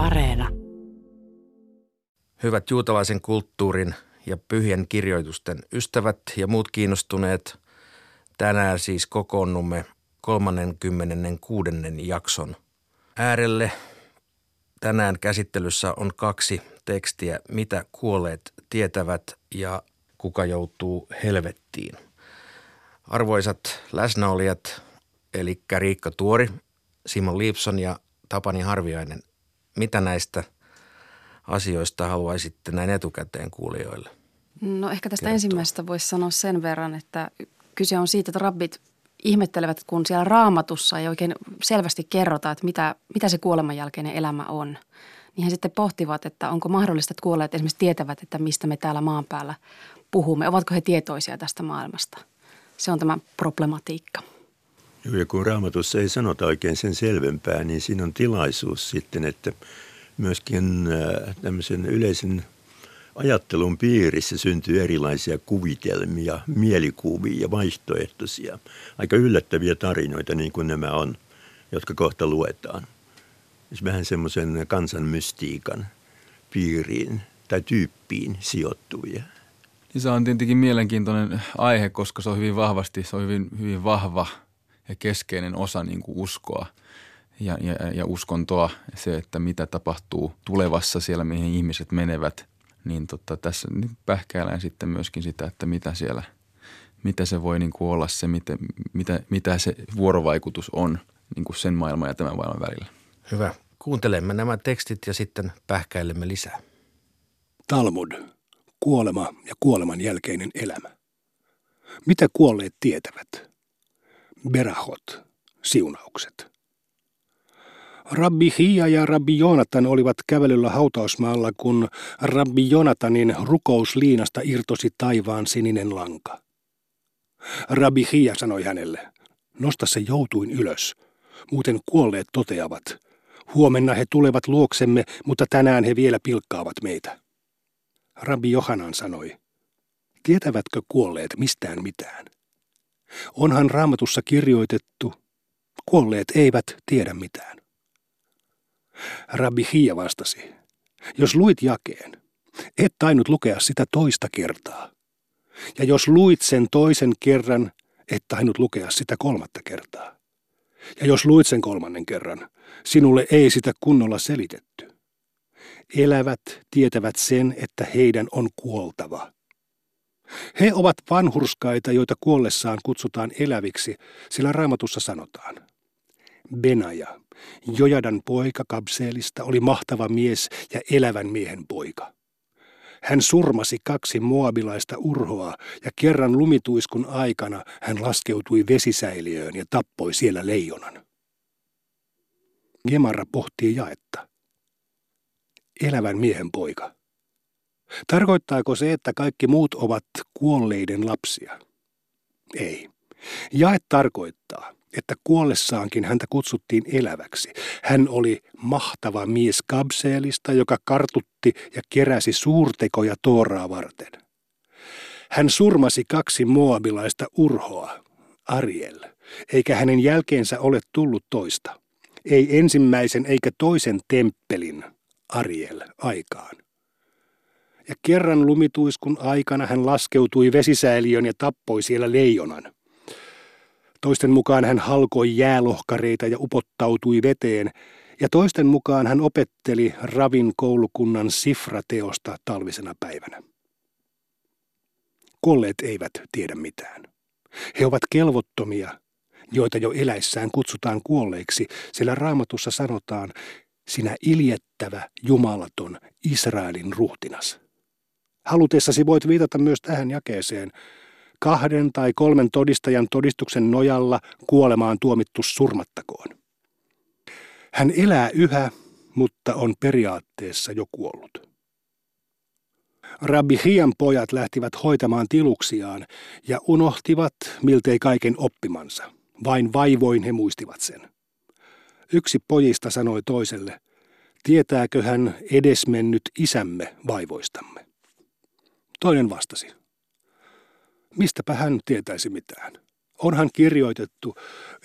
Areena. Hyvät juutalaisen kulttuurin ja pyhien kirjoitusten ystävät ja muut kiinnostuneet, tänään siis kokoonnumme 36. jakson äärelle. Tänään käsittelyssä on kaksi tekstiä, mitä kuolleet tietävät ja kuka joutuu helvettiin. Arvoisat läsnäolijat, eli Riikka Tuori, Simon Liipson ja Tapani Harviainen, mitä näistä asioista haluaisitte näin etukäteen kuulijoille? No ehkä tästä kertoa? ensimmäisestä voisi sanoa sen verran, että kyse on siitä, että rabbit ihmettelevät, kun siellä raamatussa ei oikein selvästi kerrota, että mitä, mitä se kuoleman jälkeinen elämä on. Niin he sitten pohtivat, että onko mahdollista, että kuolleet esimerkiksi tietävät, että mistä me täällä maan päällä puhumme. Ovatko he tietoisia tästä maailmasta? Se on tämä problematiikka. Joo, ja kun raamatussa ei sanota oikein sen selvempää, niin siinä on tilaisuus sitten, että myöskin äh, tämmöisen yleisen ajattelun piirissä syntyy erilaisia kuvitelmia, mielikuvia ja vaihtoehtoisia, aika yllättäviä tarinoita niin kuin nämä on, jotka kohta luetaan. Siis vähän semmoisen kansanmystiikan piiriin tai tyyppiin sijoittuvia. Se on tietenkin mielenkiintoinen aihe, koska se on hyvin vahvasti, se on hyvin, hyvin vahva keskeinen osa niin kuin uskoa ja, ja, ja uskontoa. Se, että mitä tapahtuu tulevassa siellä, mihin ihmiset menevät. Niin tota, tässä nyt pähkäillään sitten myöskin sitä, että mitä siellä, mitä se voi niin kuin olla se, mitä, mitä, mitä se vuorovaikutus on niin kuin sen maailman ja tämän maailman välillä. Hyvä. Kuuntelemme nämä tekstit ja sitten pähkäilemme lisää. Talmud, kuolema ja kuoleman jälkeinen elämä. Mitä kuolleet tietävät? Berahot, siunaukset. Rabbi Hia ja Rabbi Joonatan olivat kävelyllä hautausmaalla, kun Rabbi Joonatanin rukousliinasta irtosi taivaan sininen lanka. Rabbi Hia sanoi hänelle, nosta se joutuin ylös, muuten kuolleet toteavat, huomenna he tulevat luoksemme, mutta tänään he vielä pilkkaavat meitä. Rabbi Johanan sanoi, tietävätkö kuolleet mistään mitään? Onhan raamatussa kirjoitettu, kuolleet eivät tiedä mitään. Rabbi Hia vastasi, jos luit jakeen, et tainnut lukea sitä toista kertaa. Ja jos luit sen toisen kerran, et tainnut lukea sitä kolmatta kertaa. Ja jos luit sen kolmannen kerran, sinulle ei sitä kunnolla selitetty. Elävät tietävät sen, että heidän on kuoltava. He ovat vanhurskaita, joita kuollessaan kutsutaan eläviksi, sillä raamatussa sanotaan. Benaja, Jojadan poika Kabseelista, oli mahtava mies ja elävän miehen poika. Hän surmasi kaksi moabilaista urhoa ja kerran lumituiskun aikana hän laskeutui vesisäiliöön ja tappoi siellä leijonan. Gemara pohtii jaetta. Elävän miehen poika. Tarkoittaako se, että kaikki muut ovat kuolleiden lapsia? Ei. Jae tarkoittaa, että kuollessaankin häntä kutsuttiin eläväksi. Hän oli mahtava mies Kabseelista, joka kartutti ja keräsi suurtekoja Tooraa varten. Hän surmasi kaksi moabilaista urhoa, Ariel, eikä hänen jälkeensä ole tullut toista. Ei ensimmäisen eikä toisen temppelin, Ariel, aikaan. Ja kerran lumituiskun aikana hän laskeutui vesisäiliön ja tappoi siellä leijonan. Toisten mukaan hän halkoi jäälohkareita ja upottautui veteen, ja toisten mukaan hän opetteli Ravin koulukunnan sifrateosta talvisena päivänä. Kolleet eivät tiedä mitään. He ovat kelvottomia, joita jo eläissään kutsutaan kuolleiksi, sillä raamatussa sanotaan, sinä iljettävä, jumalaton Israelin ruhtinas. Halutessasi voit viitata myös tähän jakeeseen, kahden tai kolmen todistajan todistuksen nojalla kuolemaan tuomittu surmattakoon. Hän elää yhä, mutta on periaatteessa jo kuollut. Rabbi Hian pojat lähtivät hoitamaan tiluksiaan ja unohtivat miltei kaiken oppimansa. Vain vaivoin he muistivat sen. Yksi pojista sanoi toiselle, tietääkö hän edesmennyt isämme vaivoistamme? Toinen vastasi, Mistäpä hän tietäisi mitään? Onhan kirjoitettu,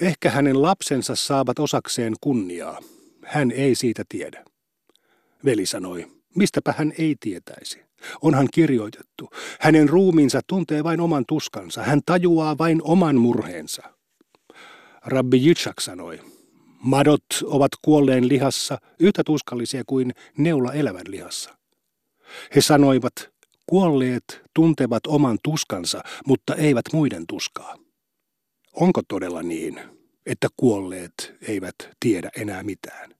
ehkä hänen lapsensa saavat osakseen kunniaa. Hän ei siitä tiedä. Veli sanoi, mistäpä hän ei tietäisi. Onhan kirjoitettu. Hänen ruumiinsa tuntee vain oman tuskansa. Hän tajuaa vain oman murheensa. Rabbi Jitschak sanoi, madot ovat kuolleen lihassa yhtä tuskallisia kuin neula elävän lihassa. He sanoivat, kuolleet tuntevat oman tuskansa, mutta eivät muiden tuskaa. Onko todella niin, että kuolleet eivät tiedä enää mitään?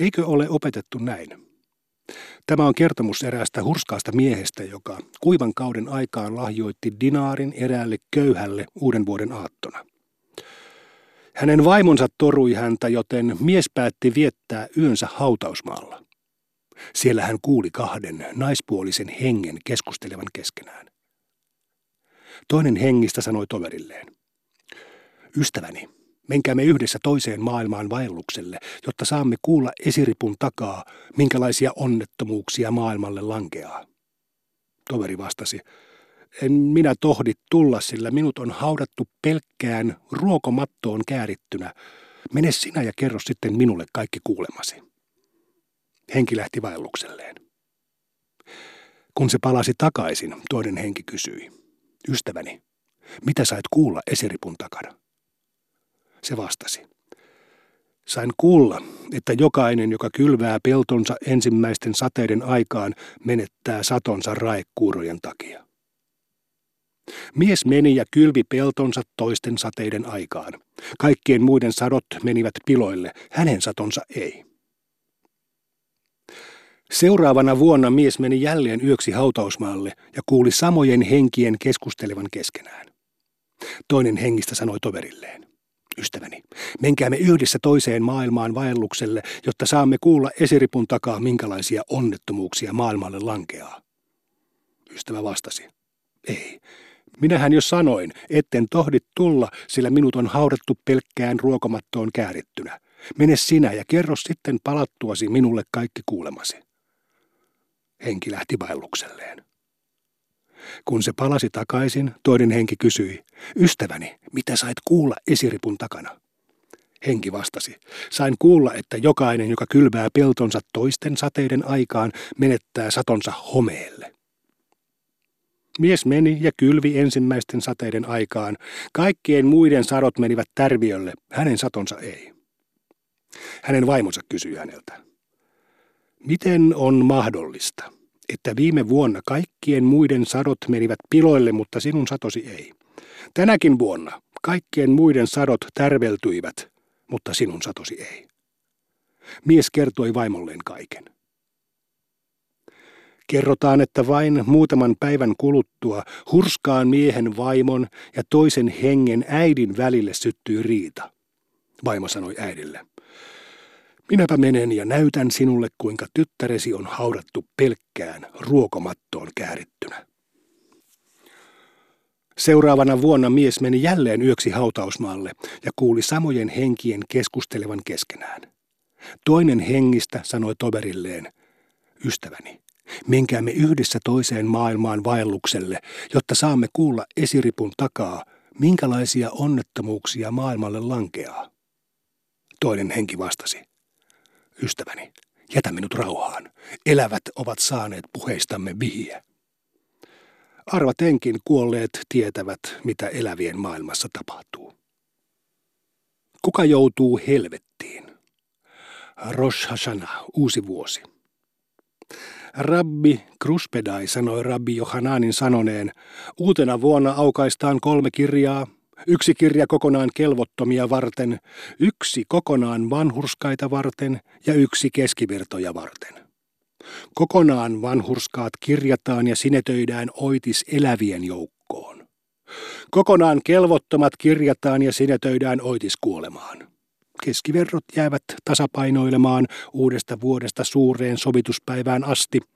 Eikö ole opetettu näin? Tämä on kertomus eräästä hurskaasta miehestä, joka kuivan kauden aikaan lahjoitti dinaarin eräälle köyhälle uuden vuoden aattona. Hänen vaimonsa torui häntä, joten mies päätti viettää yönsä hautausmaalla. Siellä hän kuuli kahden naispuolisen hengen keskustelevan keskenään. Toinen hengistä sanoi toverilleen, Ystäväni, menkäämme yhdessä toiseen maailmaan vaellukselle, jotta saamme kuulla esiripun takaa, minkälaisia onnettomuuksia maailmalle lankeaa. Toveri vastasi, en minä tohdi tulla, sillä minut on haudattu pelkkään ruokomattoon käärittynä. Mene sinä ja kerro sitten minulle kaikki kuulemasi. Henki lähti vaellukselleen. Kun se palasi takaisin, toinen henki kysyi. Ystäväni, mitä sait kuulla esiripun takana? Se vastasi. Sain kuulla, että jokainen, joka kylvää peltonsa ensimmäisten sateiden aikaan, menettää satonsa raekuurojen takia. Mies meni ja kylvi peltonsa toisten sateiden aikaan. Kaikkien muiden sadot menivät piloille, hänen satonsa ei. Seuraavana vuonna mies meni jälleen yöksi hautausmaalle ja kuuli samojen henkien keskustelevan keskenään. Toinen hengistä sanoi toverilleen ystäväni. Menkäämme yhdessä toiseen maailmaan vaellukselle, jotta saamme kuulla esiripun takaa, minkälaisia onnettomuuksia maailmalle lankeaa. Ystävä vastasi. Ei, minähän jo sanoin, etten tohdi tulla, sillä minut on haudattu pelkkään ruokomattoon käärittynä. Mene sinä ja kerro sitten palattuasi minulle kaikki kuulemasi. Henki lähti vaellukselleen. Kun se palasi takaisin, toinen henki kysyi, ystäväni, mitä sait kuulla esiripun takana? Henki vastasi, sain kuulla, että jokainen, joka kylvää peltonsa toisten sateiden aikaan, menettää satonsa homeelle. Mies meni ja kylvi ensimmäisten sateiden aikaan. Kaikkien muiden sadot menivät tärviölle, hänen satonsa ei. Hänen vaimonsa kysyi häneltä. Miten on mahdollista, että viime vuonna kaikkien muiden sadot menivät piloille, mutta sinun satosi ei. Tänäkin vuonna kaikkien muiden sadot tärveltyivät, mutta sinun satosi ei. Mies kertoi vaimolleen kaiken. Kerrotaan, että vain muutaman päivän kuluttua hurskaan miehen vaimon ja toisen hengen äidin välille syttyi riita. Vaimo sanoi äidille, Minäpä menen ja näytän sinulle, kuinka tyttäresi on haudattu pelkkään ruokomattoon käärittynä. Seuraavana vuonna mies meni jälleen yöksi hautausmaalle ja kuuli samojen henkien keskustelevan keskenään. Toinen hengistä sanoi toverilleen, ystäväni, menkäämme yhdessä toiseen maailmaan vaellukselle, jotta saamme kuulla esiripun takaa, minkälaisia onnettomuuksia maailmalle lankeaa. Toinen henki vastasi, ystäväni, jätä minut rauhaan. Elävät ovat saaneet puheistamme vihiä. Arvatenkin kuolleet tietävät, mitä elävien maailmassa tapahtuu. Kuka joutuu helvettiin? Rosh Hashanah, uusi vuosi. Rabbi Kruspedai sanoi Rabbi Johananin sanoneen, uutena vuonna aukaistaan kolme kirjaa, Yksi kirja kokonaan kelvottomia varten, yksi kokonaan vanhurskaita varten ja yksi keskivirtoja varten. Kokonaan vanhurskaat kirjataan ja sinetöidään oitis elävien joukkoon. Kokonaan kelvottomat kirjataan ja sinetöidään oitis kuolemaan. Keskiverrot jäävät tasapainoilemaan uudesta vuodesta suureen sovituspäivään asti –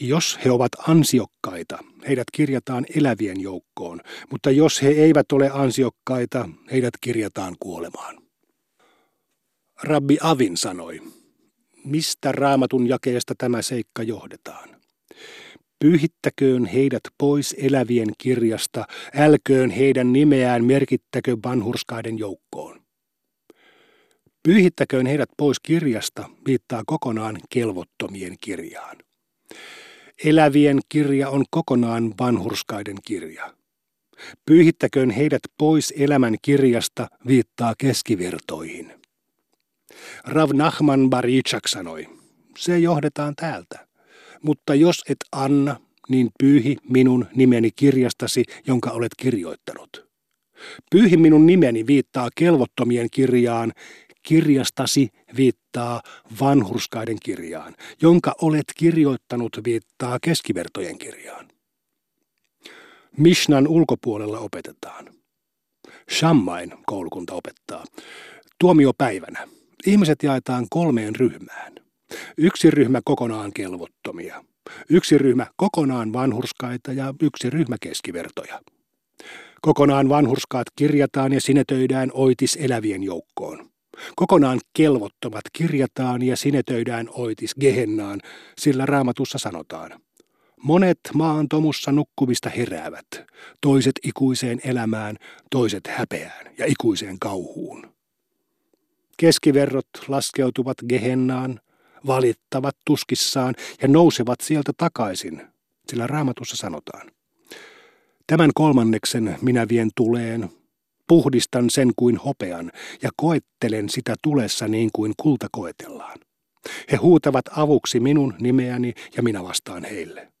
jos he ovat ansiokkaita, heidät kirjataan elävien joukkoon, mutta jos he eivät ole ansiokkaita, heidät kirjataan kuolemaan. Rabbi Avin sanoi, mistä raamatun jakeesta tämä seikka johdetaan? Pyyhittäköön heidät pois elävien kirjasta, älköön heidän nimeään merkittäkö vanhurskaiden joukkoon. Pyyhittäköön heidät pois kirjasta viittaa kokonaan kelvottomien kirjaan. Elävien kirja on kokonaan vanhurskaiden kirja. Pyyhittäköön heidät pois elämän kirjasta viittaa keskivertoihin. Rav Nachman Baritsak sanoi, se johdetaan täältä. Mutta jos et anna, niin pyyhi minun nimeni kirjastasi, jonka olet kirjoittanut. Pyyhi minun nimeni viittaa kelvottomien kirjaan, kirjastasi viittaa vanhurskaiden kirjaan, jonka olet kirjoittanut viittaa keskivertojen kirjaan. Mishnan ulkopuolella opetetaan. Shammain koulukunta opettaa. Tuomiopäivänä. Ihmiset jaetaan kolmeen ryhmään. Yksi ryhmä kokonaan kelvottomia. Yksi ryhmä kokonaan vanhurskaita ja yksi ryhmä keskivertoja. Kokonaan vanhurskaat kirjataan ja sinetöidään oitis elävien joukkoon. Kokonaan kelvottomat kirjataan ja sinetöidään oitis Gehennaan, sillä raamatussa sanotaan. Monet maan tomussa nukkuvista heräävät, toiset ikuiseen elämään, toiset häpeään ja ikuiseen kauhuun. Keskiverrot laskeutuvat Gehennaan, valittavat tuskissaan ja nousevat sieltä takaisin, sillä raamatussa sanotaan. Tämän kolmanneksen minä vien tuleen, puhdistan sen kuin hopean ja koettelen sitä tulessa niin kuin kulta koetellaan. He huutavat avuksi minun nimeäni ja minä vastaan heille.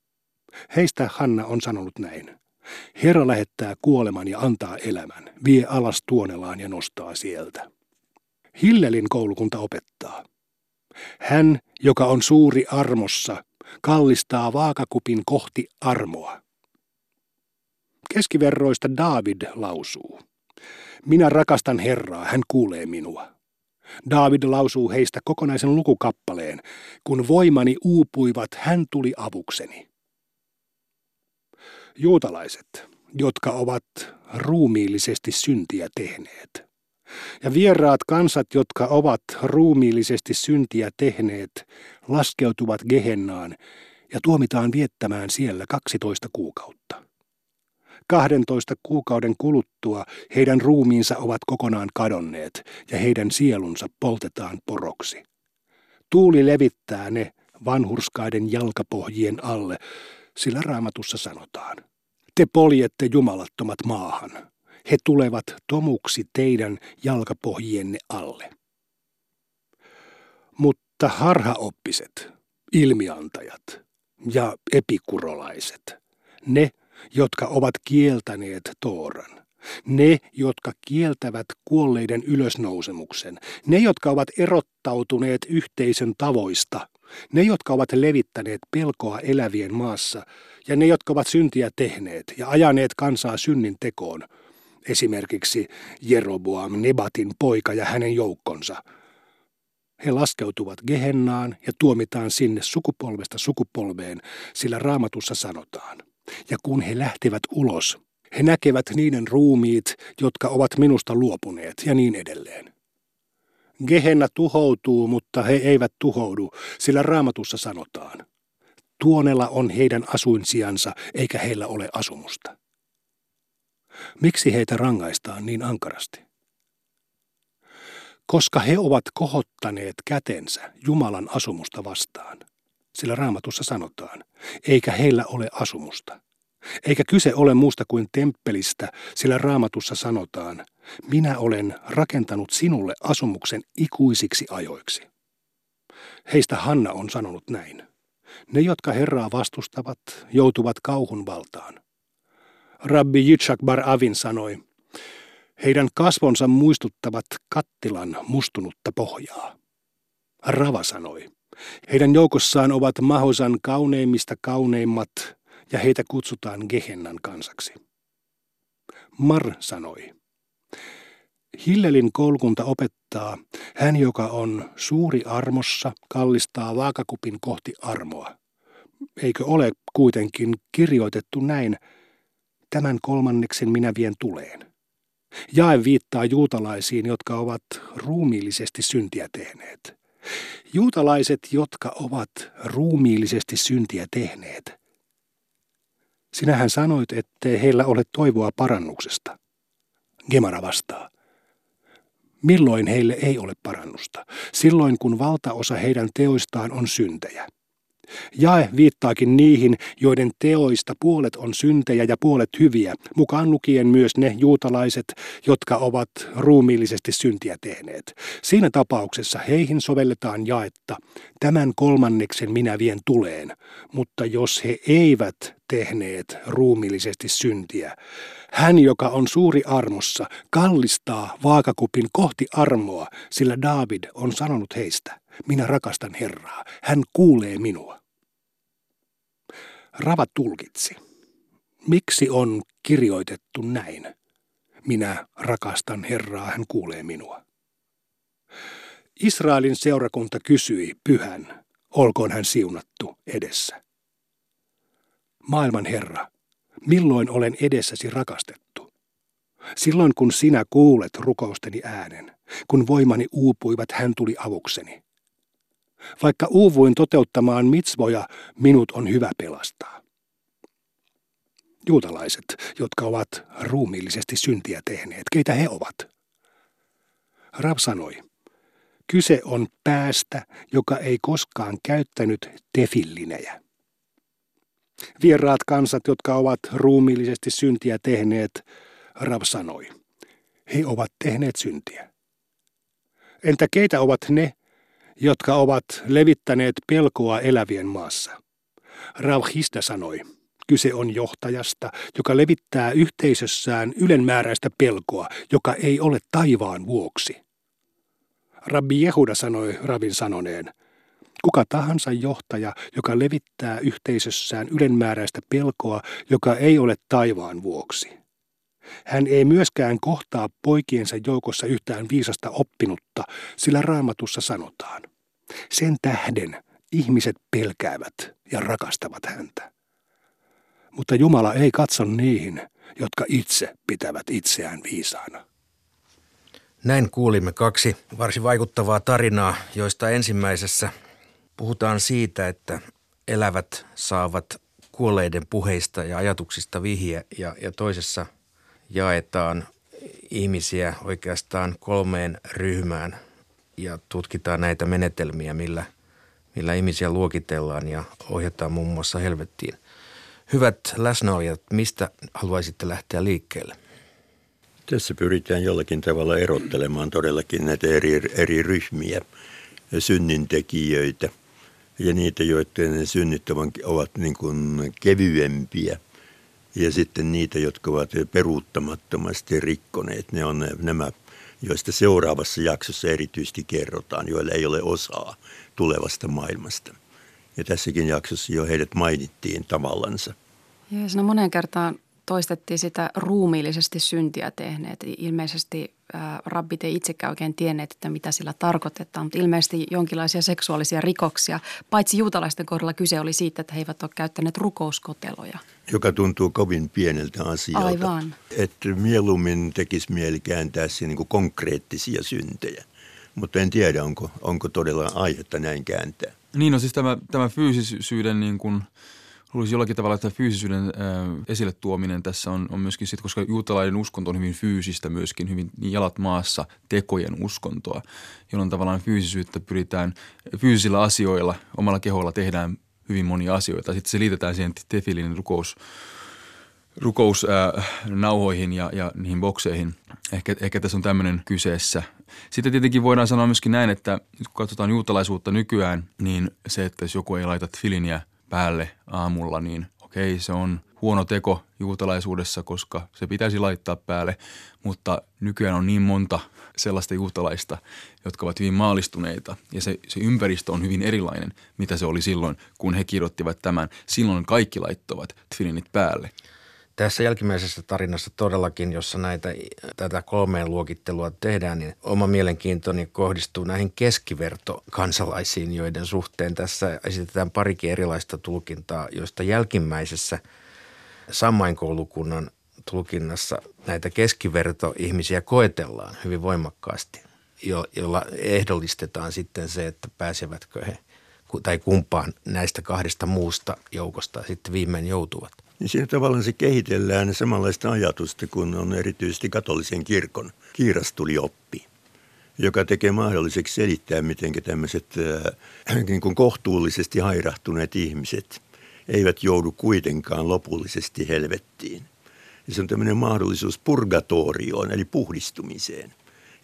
Heistä Hanna on sanonut näin. Herra lähettää kuoleman ja antaa elämän, vie alas tuonelaan ja nostaa sieltä. Hillelin koulukunta opettaa. Hän, joka on suuri armossa, kallistaa vaakakupin kohti armoa. Keskiverroista David lausuu. Minä rakastan Herraa, hän kuulee minua. David lausuu heistä kokonaisen lukukappaleen. Kun voimani uupuivat, hän tuli avukseni. Juutalaiset, jotka ovat ruumiillisesti syntiä tehneet. Ja vieraat kansat, jotka ovat ruumiillisesti syntiä tehneet, laskeutuvat Gehennaan ja tuomitaan viettämään siellä 12 kuukautta. 12 kuukauden kuluttua heidän ruumiinsa ovat kokonaan kadonneet ja heidän sielunsa poltetaan poroksi. Tuuli levittää ne vanhurskaiden jalkapohjien alle, sillä raamatussa sanotaan. Te poljette jumalattomat maahan. He tulevat tomuksi teidän jalkapohjienne alle. Mutta harhaoppiset, ilmiantajat ja epikurolaiset, ne, jotka ovat kieltäneet Tooran, ne, jotka kieltävät kuolleiden ylösnousemuksen, ne, jotka ovat erottautuneet yhteisön tavoista, ne, jotka ovat levittäneet pelkoa elävien maassa, ja ne, jotka ovat syntiä tehneet ja ajaneet kansaa synnin tekoon, esimerkiksi Jeroboam, Nebatin poika ja hänen joukkonsa. He laskeutuvat Gehennaan ja tuomitaan sinne sukupolvesta sukupolveen, sillä raamatussa sanotaan. Ja kun he lähtevät ulos, he näkevät niiden ruumiit, jotka ovat minusta luopuneet ja niin edelleen. Gehenna tuhoutuu, mutta he eivät tuhoudu, sillä raamatussa sanotaan. Tuonella on heidän asuinsiansa, eikä heillä ole asumusta. Miksi heitä rangaistaan niin ankarasti? Koska he ovat kohottaneet kätensä Jumalan asumusta vastaan, sillä raamatussa sanotaan, eikä heillä ole asumusta. Eikä kyse ole muusta kuin temppelistä, sillä raamatussa sanotaan, minä olen rakentanut sinulle asumuksen ikuisiksi ajoiksi. Heistä Hanna on sanonut näin. Ne, jotka Herraa vastustavat, joutuvat kauhun valtaan. Rabbi Yitzhak Bar Avin sanoi, heidän kasvonsa muistuttavat kattilan mustunutta pohjaa. Rava sanoi, heidän joukossaan ovat Mahosan kauneimmista kauneimmat ja heitä kutsutaan Gehennan kansaksi. Mar sanoi, Hillelin koulukunta opettaa, hän joka on suuri armossa, kallistaa vaakakupin kohti armoa. Eikö ole kuitenkin kirjoitettu näin, Tämän kolmanneksen minä vien tuleen. Jae viittaa juutalaisiin, jotka ovat ruumiillisesti syntiä tehneet. Juutalaiset, jotka ovat ruumiillisesti syntiä tehneet. Sinähän sanoit, ettei heillä ole toivoa parannuksesta. Gemara vastaa. Milloin heille ei ole parannusta? Silloin, kun valtaosa heidän teoistaan on syntejä. Jae viittaakin niihin, joiden teoista puolet on syntejä ja puolet hyviä, mukaan lukien myös ne juutalaiset, jotka ovat ruumiillisesti syntiä tehneet. Siinä tapauksessa heihin sovelletaan jaetta, tämän kolmanneksen minä vien tuleen, mutta jos he eivät tehneet ruumiillisesti syntiä, hän, joka on suuri armossa, kallistaa vaakakupin kohti armoa, sillä David on sanonut heistä, minä rakastan Herraa, hän kuulee minua. Rava tulkitsi. Miksi on kirjoitettu näin? Minä rakastan Herraa, hän kuulee minua. Israelin seurakunta kysyi pyhän, olkoon hän siunattu edessä. Maailman Herra, milloin olen edessäsi rakastettu? Silloin kun sinä kuulet rukousteni äänen, kun voimani uupuivat, hän tuli avukseni. Vaikka uuvuin toteuttamaan mitsvoja, minut on hyvä pelastaa. Juutalaiset, jotka ovat ruumiillisesti syntiä tehneet, keitä he ovat? Rav sanoi, kyse on päästä, joka ei koskaan käyttänyt tefillinejä. Vieraat kansat, jotka ovat ruumiillisesti syntiä tehneet, Rav sanoi, he ovat tehneet syntiä. Entä keitä ovat ne, jotka ovat levittäneet pelkoa elävien maassa. Rauhista sanoi, kyse on johtajasta, joka levittää yhteisössään ylenmääräistä pelkoa, joka ei ole taivaan vuoksi. Rabbi Jehuda sanoi Ravin sanoneen, kuka tahansa johtaja, joka levittää yhteisössään ylenmääräistä pelkoa, joka ei ole taivaan vuoksi. Hän ei myöskään kohtaa poikiensa joukossa yhtään viisasta oppinutta, sillä raamatussa sanotaan. Sen tähden ihmiset pelkäävät ja rakastavat häntä. Mutta Jumala ei katso niihin, jotka itse pitävät itseään viisaana. Näin kuulimme kaksi varsin vaikuttavaa tarinaa, joista ensimmäisessä puhutaan siitä, että elävät saavat kuolleiden puheista ja ajatuksista vihje ja, ja toisessa – jaetaan ihmisiä oikeastaan kolmeen ryhmään ja tutkitaan näitä menetelmiä, millä, millä ihmisiä luokitellaan ja ohjataan muun muassa helvettiin. Hyvät läsnäolijat, mistä haluaisitte lähteä liikkeelle? Tässä pyritään jollakin tavalla erottelemaan todellakin näitä eri, eri ryhmiä, synnintekijöitä ja niitä, joiden synnit ovat niin kuin kevyempiä – ja sitten niitä, jotka ovat peruuttamattomasti rikkoneet. Ne on nämä, joista seuraavassa jaksossa erityisesti kerrotaan, joilla ei ole osaa tulevasta maailmasta. Ja tässäkin jaksossa jo heidät mainittiin tavallansa. Ja siinä monen kertaan toistettiin sitä ruumiillisesti syntiä tehneet. Ilmeisesti rabbit ei itsekään oikein tienneet, että mitä sillä tarkoitetaan, mutta ilmeisesti jonkinlaisia seksuaalisia rikoksia. Paitsi juutalaisten kohdalla kyse oli siitä, että he eivät ole käyttäneet rukouskoteloja. Joka tuntuu kovin pieneltä asialta. Aivan. Että mieluummin tekisi mieli kääntää siihen niin konkreettisia syntejä. Mutta en tiedä, onko, onko todella aihetta näin kääntää. Niin, no siis tämä, tämä fyysisyyden niin kuin – luulisi jollakin tavalla, että fyysisyyden äh, esille tuominen tässä on, on myöskin sitten, koska juutalainen uskonto on hyvin fyysistä myöskin, hyvin jalat maassa tekojen uskontoa, jolloin tavallaan fyysisyyttä pyritään, fyysisillä asioilla, omalla keholla tehdään hyvin monia asioita. Sitten se liitetään siihen tefilin rukous, rukousnauhoihin äh, ja, ja niihin bokseihin. Ehkä, ehkä tässä on tämmöinen kyseessä. Sitten tietenkin voidaan sanoa myöskin näin, että kun katsotaan juutalaisuutta nykyään, niin se, että jos joku ei laita filiniä – päälle aamulla, niin okei, se on huono teko juutalaisuudessa, koska se pitäisi laittaa päälle, mutta nykyään on niin monta sellaista juutalaista, jotka ovat hyvin maalistuneita ja se, se ympäristö on hyvin erilainen, mitä se oli silloin, kun he kirjoittivat tämän. Silloin kaikki laittoivat tfilinit päälle. Tässä jälkimmäisessä tarinassa todellakin, jossa näitä, tätä kolmeen luokittelua tehdään, niin oma mielenkiintoni kohdistuu näihin keskivertokansalaisiin, joiden suhteen tässä esitetään parikin erilaista tulkintaa, joista jälkimmäisessä sammainkoulukunnan tulkinnassa näitä keskivertoihmisiä koetellaan hyvin voimakkaasti, jo, jolla ehdollistetaan sitten se, että pääsevätkö he tai kumpaan näistä kahdesta muusta joukosta sitten viimein joutuvat niin siinä tavallaan se kehitellään samanlaista ajatusta kuin on erityisesti katolisen kirkon kiirastuli oppi. joka tekee mahdolliseksi selittää, miten tämmöiset äh, niin kuin kohtuullisesti hairahtuneet ihmiset eivät joudu kuitenkaan lopullisesti helvettiin. Ja se on tämmöinen mahdollisuus purgatorioon, eli puhdistumiseen.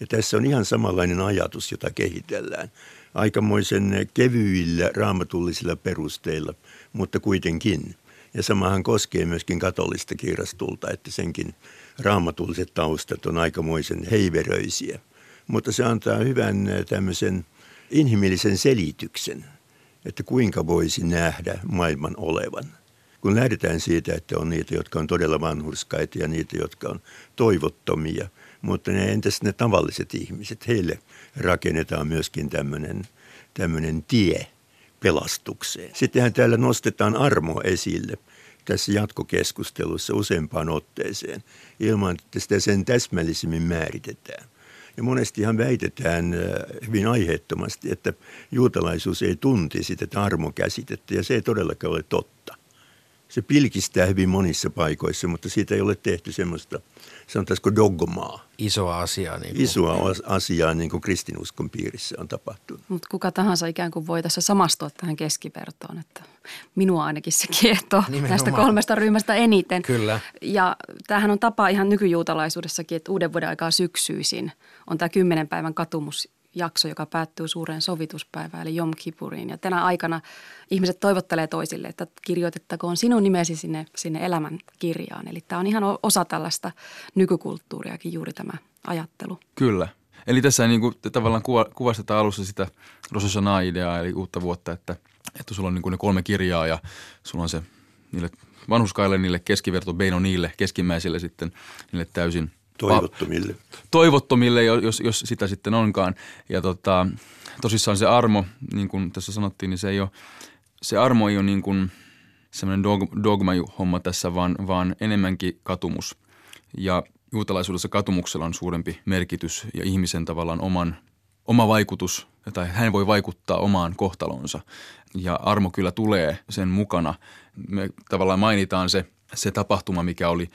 Ja tässä on ihan samanlainen ajatus, jota kehitellään. Aikamoisen kevyillä raamatullisilla perusteilla, mutta kuitenkin. Ja samahan koskee myöskin katolista kirrastulta, että senkin raamatulliset taustat on aikamoisen heiveröisiä. Mutta se antaa hyvän tämmöisen inhimillisen selityksen, että kuinka voisi nähdä maailman olevan. Kun lähdetään siitä, että on niitä, jotka on todella vanhurskaita ja niitä, jotka on toivottomia, mutta ne, entäs ne tavalliset ihmiset, heille rakennetaan myöskin tämmöinen tie pelastukseen. Sittenhän täällä nostetaan armo esille – tässä jatkokeskustelussa useampaan otteeseen ilman, että sitä sen täsmällisemmin määritetään. Ja monestihan väitetään äh, hyvin aiheettomasti, että juutalaisuus ei tuntisi tätä armokäsitettä ja se ei todellakaan ole totta. Se pilkistää hyvin monissa paikoissa, mutta siitä ei ole tehty semmoista – sanotaanko dogmaa. Isoa asiaa. Niin kuin. Isoa asiaa niin kuin kristinuskon piirissä on tapahtunut. Mutta kuka tahansa ikään kuin voi tässä samastua tähän keskivertoon, että minua ainakin se kiehtoo tästä kolmesta ryhmästä eniten. Kyllä. Ja tämähän on tapa ihan nykyjuutalaisuudessakin, että uuden vuoden aikaa syksyisin on tämä kymmenen päivän katumus jakso, joka päättyy suureen sovituspäivään eli Jom Kippuriin. Ja tänä aikana ihmiset toivottelee toisille, että kirjoitettakoon sinun nimesi sinne, sinne elämän kirjaan. Eli tämä on ihan osa tällaista nykykulttuuriakin juuri tämä ajattelu. Kyllä. Eli tässä niin kuin, tavallaan kuva, kuvastetaan alussa sitä Rosh ideaa eli uutta vuotta, että, että sulla on niin kuin ne kolme kirjaa ja sulla on se niille vanhuskaille, niille keskiverto Beino niille keskimmäisille sitten niille täysin – Toivottomille. Toivottomille, jos, jos sitä sitten onkaan. Ja tota, tosissaan se armo, niin kuin tässä sanottiin, niin se ei ole, se armo ei ole niin kuin semmoinen dogma-homma tässä, vaan, vaan enemmänkin katumus. Ja juutalaisuudessa katumuksella on suurempi merkitys ja ihmisen tavallaan oman, oma vaikutus, tai hän voi vaikuttaa omaan kohtalonsa. Ja armo kyllä tulee sen mukana. Me tavallaan mainitaan se, se tapahtuma, mikä oli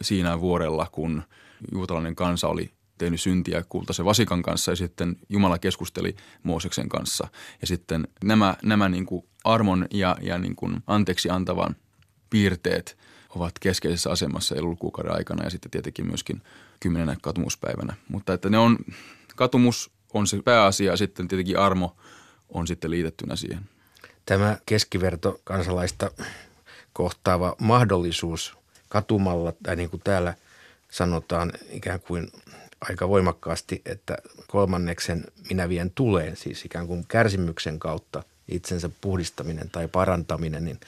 siinä vuorella, kun – juutalainen kansa oli tehnyt syntiä kultaisen vasikan kanssa ja sitten Jumala keskusteli Mooseksen kanssa. Ja sitten nämä, nämä niin kuin armon ja, ja niin kuin anteeksi antavan piirteet ovat keskeisessä asemassa elokuukauden aikana ja sitten tietenkin myöskin kymmenenä katumuspäivänä. Mutta että ne on, katumus on se pääasia ja sitten tietenkin armo on sitten liitettynä siihen. Tämä keskiverto kansalaista kohtaava mahdollisuus katumalla, tai niin kuin täällä sanotaan ikään kuin aika voimakkaasti, että kolmanneksen minä vien tuleen, siis ikään kuin kärsimyksen kautta itsensä puhdistaminen tai parantaminen, niin,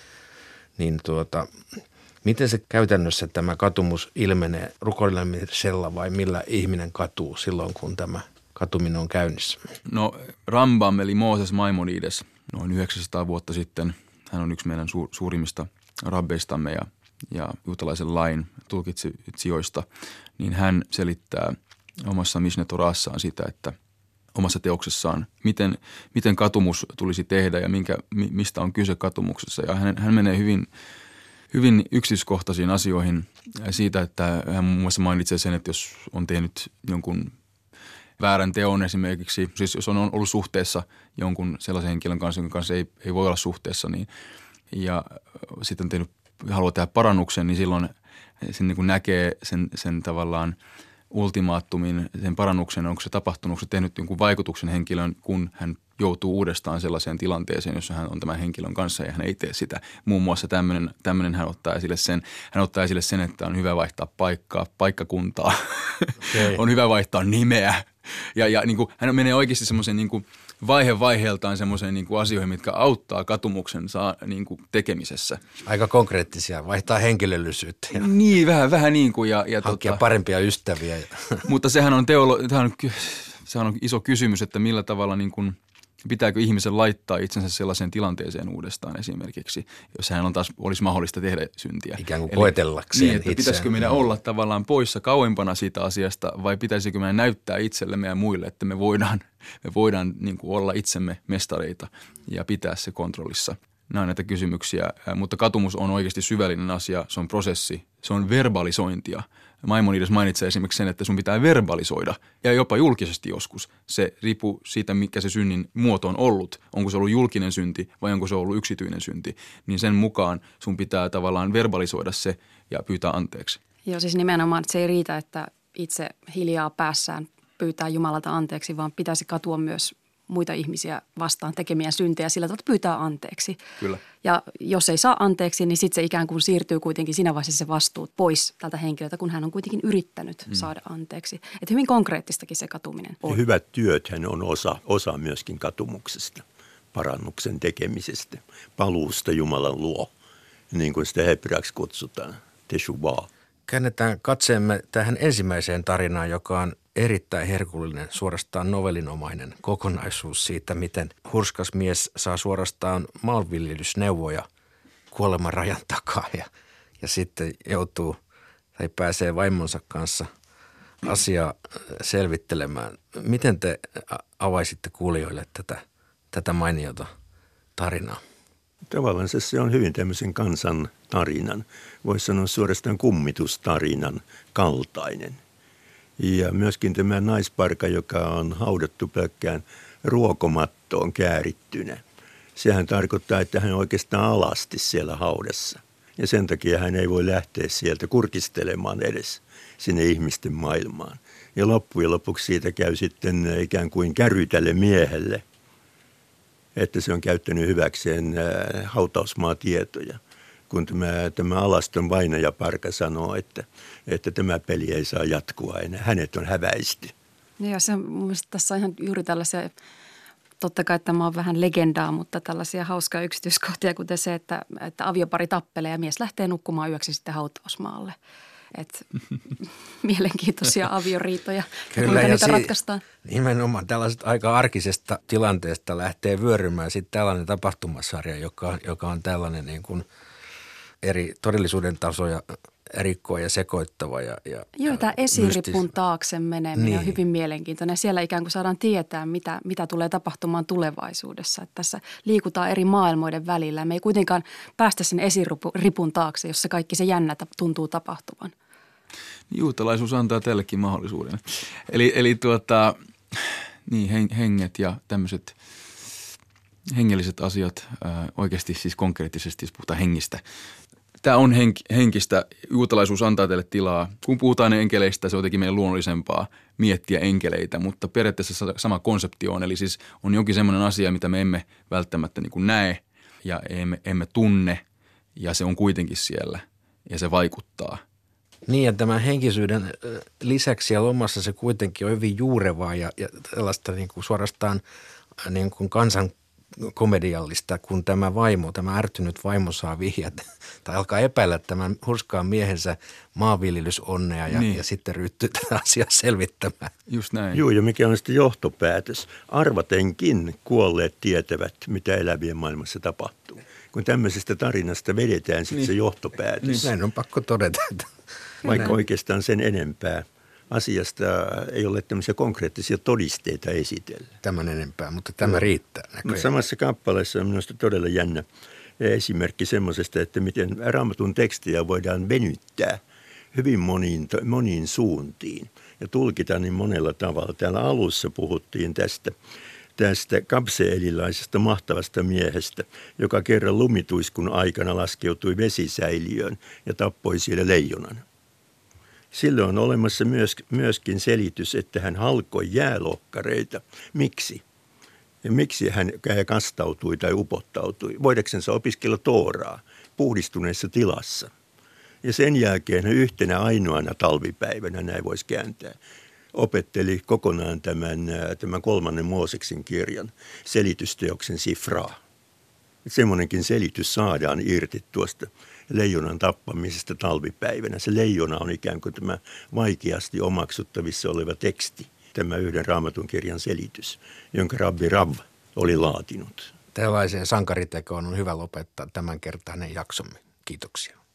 niin tuota, miten se käytännössä tämä katumus ilmenee rukoilemisella vai millä ihminen katuu silloin, kun tämä katuminen on käynnissä? No Rambam eli Mooses Maimonides noin 900 vuotta sitten, hän on yksi meidän su- suurimmista rabbeistamme ja ja juutalaisen lain tulkitsijoista, niin hän selittää omassa Mishnetorassaan sitä, että omassa teoksessaan, miten, miten katumus tulisi tehdä ja minkä, mistä on kyse katumuksessa. Ja hän, hän menee hyvin, hyvin yksityiskohtaisiin asioihin siitä, että hän muun muassa mainitsee sen, että jos on tehnyt jonkun väärän teon esimerkiksi, siis jos on ollut suhteessa jonkun sellaisen henkilön kanssa, jonka kanssa ei, ei voi olla suhteessa, niin ja sitten on tehnyt haluaa tehdä parannuksen, niin silloin sen niin kuin näkee sen, sen tavallaan ultimaattumin, sen parannuksen, onko se tapahtunut, onko se tehnyt jonkun vaikutuksen henkilön, kun hän joutuu uudestaan sellaiseen tilanteeseen, jossa hän on tämän henkilön kanssa ja hän ei tee sitä. Muun muassa tämmöinen, tämmöinen hän ottaa esille sen, hän ottaa esille sen, että on hyvä vaihtaa paikkaa, paikkakuntaa, okay. on hyvä vaihtaa nimeä. Ja, ja niin kuin, hän menee oikeasti semmoisen niin kuin, vaihe vaiheeltaan semmoiseen niin kuin asioihin, mitkä auttaa katumuksen saa, niin kuin tekemisessä. Aika konkreettisia, vaihtaa henkilöllisyyttä. Ja niin, vähän, vähän niin kuin. Ja, ja hankkia tota, parempia ystäviä. mutta sehän on, teolo, sehän on, sehän on iso kysymys, että millä tavalla niin kuin – pitääkö ihmisen laittaa itsensä sellaiseen tilanteeseen uudestaan esimerkiksi, jos hän on taas, olisi mahdollista tehdä syntiä. Ikään kuin koetellakseen niin, että pitäisikö meidän olla tavallaan poissa kauempana siitä asiasta vai pitäisikö meidän näyttää itsellemme ja muille, että me voidaan, me voidaan niin kuin olla itsemme mestareita ja pitää se kontrollissa. Nämä on näitä kysymyksiä, mutta katumus on oikeasti syvällinen asia, se on prosessi, se on verbalisointia. Maimonides mainitsee esimerkiksi sen, että sun pitää verbalisoida ja jopa julkisesti joskus. Se riippuu siitä, mikä se synnin muoto on ollut. Onko se ollut julkinen synti vai onko se ollut yksityinen synti. Niin sen mukaan sun pitää tavallaan verbalisoida se ja pyytää anteeksi. Joo, siis nimenomaan, että se ei riitä, että itse hiljaa päässään pyytää Jumalalta anteeksi, vaan pitäisi katua myös muita ihmisiä vastaan tekemiä syntejä sillä tavalla, että pyytää anteeksi. Kyllä. Ja jos ei saa anteeksi, niin sitten se ikään kuin siirtyy kuitenkin siinä vaiheessa se vastuu pois tältä henkilöltä, kun hän on kuitenkin yrittänyt mm. saada anteeksi. Että hyvin konkreettistakin se katuminen on. Ja hyvät työthän on osa, osa myöskin katumuksesta, parannuksen tekemisestä, paluusta Jumalan luo, niin kuin sitä hebreaksi kutsutaan, teshuvah. Käännetään katseemme tähän ensimmäiseen tarinaan, joka on erittäin herkullinen, suorastaan novelinomainen kokonaisuus siitä, miten hurskas mies saa suorastaan maanviljelysneuvoja kuoleman rajan takaa ja, ja sitten joutuu tai pääsee vaimonsa kanssa asiaa selvittelemään. Miten te avaisitte kuulijoille tätä, tätä mainiota tarinaa? Tavallaan se on hyvin tämmöisen kansan tarinan, voisi sanoa suorastaan kummitustarinan kaltainen – ja myöskin tämä naisparka, joka on haudattu pelkkään ruokomattoon käärittynä. Sehän tarkoittaa, että hän oikeastaan alasti siellä haudassa. Ja sen takia hän ei voi lähteä sieltä kurkistelemaan edes sinne ihmisten maailmaan. Ja loppujen lopuksi siitä käy sitten ikään kuin kärytälle miehelle, että se on käyttänyt hyväkseen äh, hautausmaatietoja kun tämä, tämä alaston vainajaparka sanoo, että, että tämä peli ei saa jatkua enää. Hänet on häväisty. Ja se on tässä on ihan juuri tällaisia, totta kai tämä on vähän legendaa, mutta tällaisia hauskaa yksityiskohtia, kuten se, että, että aviopari tappelee ja mies lähtee nukkumaan yöksi sitten hautausmaalle. Et, mielenkiintoisia avioriitoja, Kyllä, kuinka ja niitä si- ratkaistaan. Nimenomaan tällaiset aika arkisesta tilanteesta lähtee vyörymään sitten tällainen tapahtumasarja, joka, joka on tällainen niin kuin – eri todellisuuden tasoja rikkoa ja sekoittava. Ja, ja, Joo, tämä esiripun mystis... taakse meneminen niin. on hyvin mielenkiintoinen. Siellä ikään kuin saadaan tietää, mitä, mitä tulee tapahtumaan tulevaisuudessa. Että tässä liikutaan eri maailmoiden välillä. Me ei kuitenkaan päästä sen esiripun taakse, jossa kaikki se jännä tuntuu tapahtuvan. Juutalaisuus antaa tällekin mahdollisuuden. Eli, eli tuota, niin, henget ja tämmöiset – hengelliset asiat, oikeasti siis konkreettisesti, jos puhutaan hengistä. Tämä on henk- henkistä, juutalaisuus antaa teille tilaa. Kun puhutaan enkeleistä, se on jotenkin meidän luonnollisempaa miettiä enkeleitä, mutta periaatteessa sama konsepti on. Eli siis on jokin semmoinen asia, mitä me emme välttämättä niin kuin näe ja emme, emme tunne ja se on kuitenkin siellä ja se vaikuttaa. Niin ja tämän henkisyyden lisäksi ja lomassa se kuitenkin on hyvin juurevaa ja, ja tällaista niin kuin suorastaan niin kuin kansan komediallista, kun tämä vaimo, tämä ärtynyt vaimo saa vihjat tai alkaa epäillä tämän hurskaan miehensä maanviljelysonnea ja, niin. ja sitten ryhtyy tätä asiaa selvittämään. Just näin. Joo, ja mikä on sitten johtopäätös? Arvatenkin kuolleet tietävät, mitä elävien maailmassa tapahtuu. Kun tämmöisestä tarinasta vedetään sitten niin. se johtopäätös. Niin. Näin on pakko todeta. Että Vaikka näin. oikeastaan sen enempää – asiasta ei ole tämmöisiä konkreettisia todisteita esitellä. Tämän enempää, mutta tämä no. riittää No, samassa kappaleessa on minusta todella jännä esimerkki semmoisesta, että miten raamatun tekstiä voidaan venyttää hyvin moniin, moniin suuntiin ja tulkita niin monella tavalla. Täällä alussa puhuttiin tästä tästä kapseelilaisesta mahtavasta miehestä, joka kerran lumituiskun aikana laskeutui vesisäiliöön ja tappoi siellä leijonan. Silloin on olemassa myös, myöskin selitys, että hän halkoi jäälohkareita. Miksi? Ja miksi hän kastautui tai upottautui? Voidaksensa opiskella Tooraa puhdistuneessa tilassa. Ja sen jälkeen yhtenä ainoana talvipäivänä, näin voisi kääntää, opetteli kokonaan tämän, tämän kolmannen Mooseksin kirjan selitysteoksen sifraa. Semmoinenkin selitys saadaan irti tuosta leijonan tappamisesta talvipäivänä. Se leijona on ikään kuin tämä vaikeasti omaksuttavissa oleva teksti, tämä yhden raamatun kirjan selitys, jonka Rabbi Rav oli laatinut. Tällaiseen sankaritekoon on hyvä lopettaa tämänkertainen jaksomme. Kiitoksia.